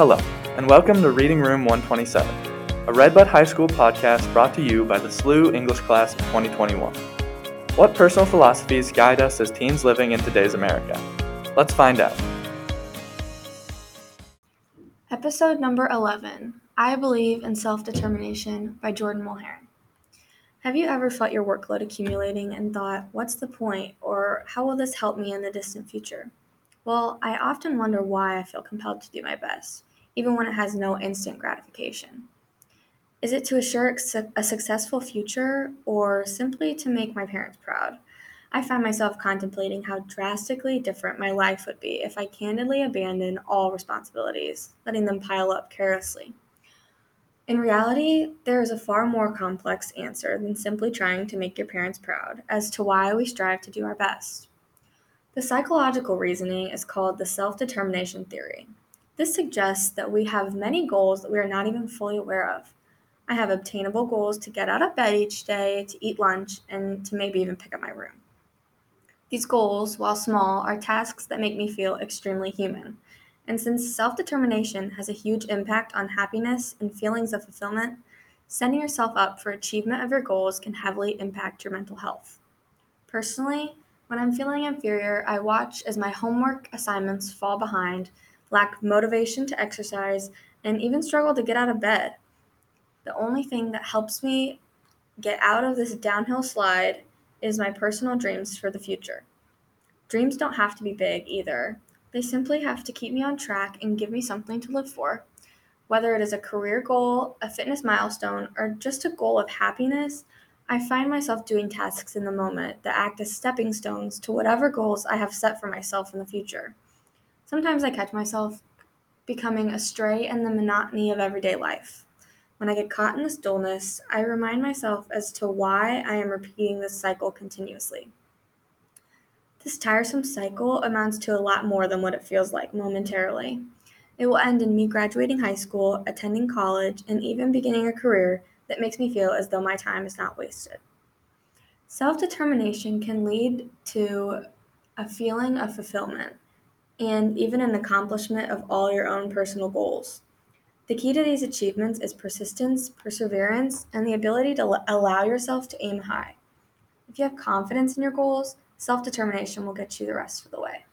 Hello, and welcome to Reading Room 127, a Rock Bridge High School podcast brought to you by the SLU English class of 2021. What personal philosophies guide us as teens living in today's America? Let's find out. Episode number 11 I Believe in Self Determination by Jordyn Mulherin. Have you ever felt your workload accumulating and thought, what's the point, or how will this help me in the distant future? Well, I often wonder why I feel compelled to do my best, even when it has no instant gratification. Is it to assure a successful future or simply to make my parents proud? I find myself contemplating how drastically different my life would be if I candidly abandoned all responsibilities, letting them pile up carelessly. In reality, there is a far more complex answer than simply trying to make your parents proud as to why we strive to do our best. The psychological reasoning is called the self determination theory. This suggests that we have many goals that we are not even fully aware of. I have obtainable goals to get out of bed each day, to eat lunch, and to maybe even pick up my room. These goals, while small, are tasks that make me feel extremely human. And since self determination has a huge impact on happiness and feelings of fulfillment, setting yourself up for achievement of your goals can heavily impact your mental health. Personally, when I'm feeling inferior, I watch as my homework assignments fall behind lack motivation to exercise, and even struggle to get out of bed. The only thing that helps me get out of this downhill slide is my personal dreams for the future. Dreams don't have to be big either. They simply have to keep me on track and give me something to live for. Whether it is a career goal, a fitness milestone, or just a goal of happiness, I find myself doing tasks in the moment that act as stepping stones to whatever goals I have set for myself in the future. Sometimes I catch myself becoming astray in the monotony of everyday life. When I get caught in this dullness, I remind myself as to why I am repeating this cycle continuously. This tiresome cycle amounts to a lot more than what it feels like momentarily. It will end in me graduating high school, attending college, and even beginning a career that makes me feel as though my time is not wasted. Self determination can lead to a feeling of fulfillment and even an accomplishment of all your own personal goals. The key to these achievements is persistence, perseverance, and the ability to allow yourself to aim high. If you have confidence in your goals, self determination will get you the rest of the way.